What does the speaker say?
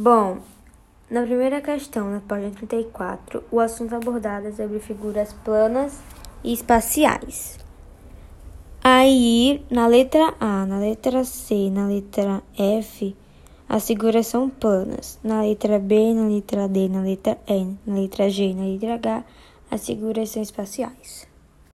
Bom, na primeira questão, na página 34, o assunto abordado é sobre figuras planas e espaciais. Aí, na letra A, na letra C, na letra F, as figuras são planas. Na letra B, na letra D, na letra n na letra G, na letra H, as figuras são espaciais.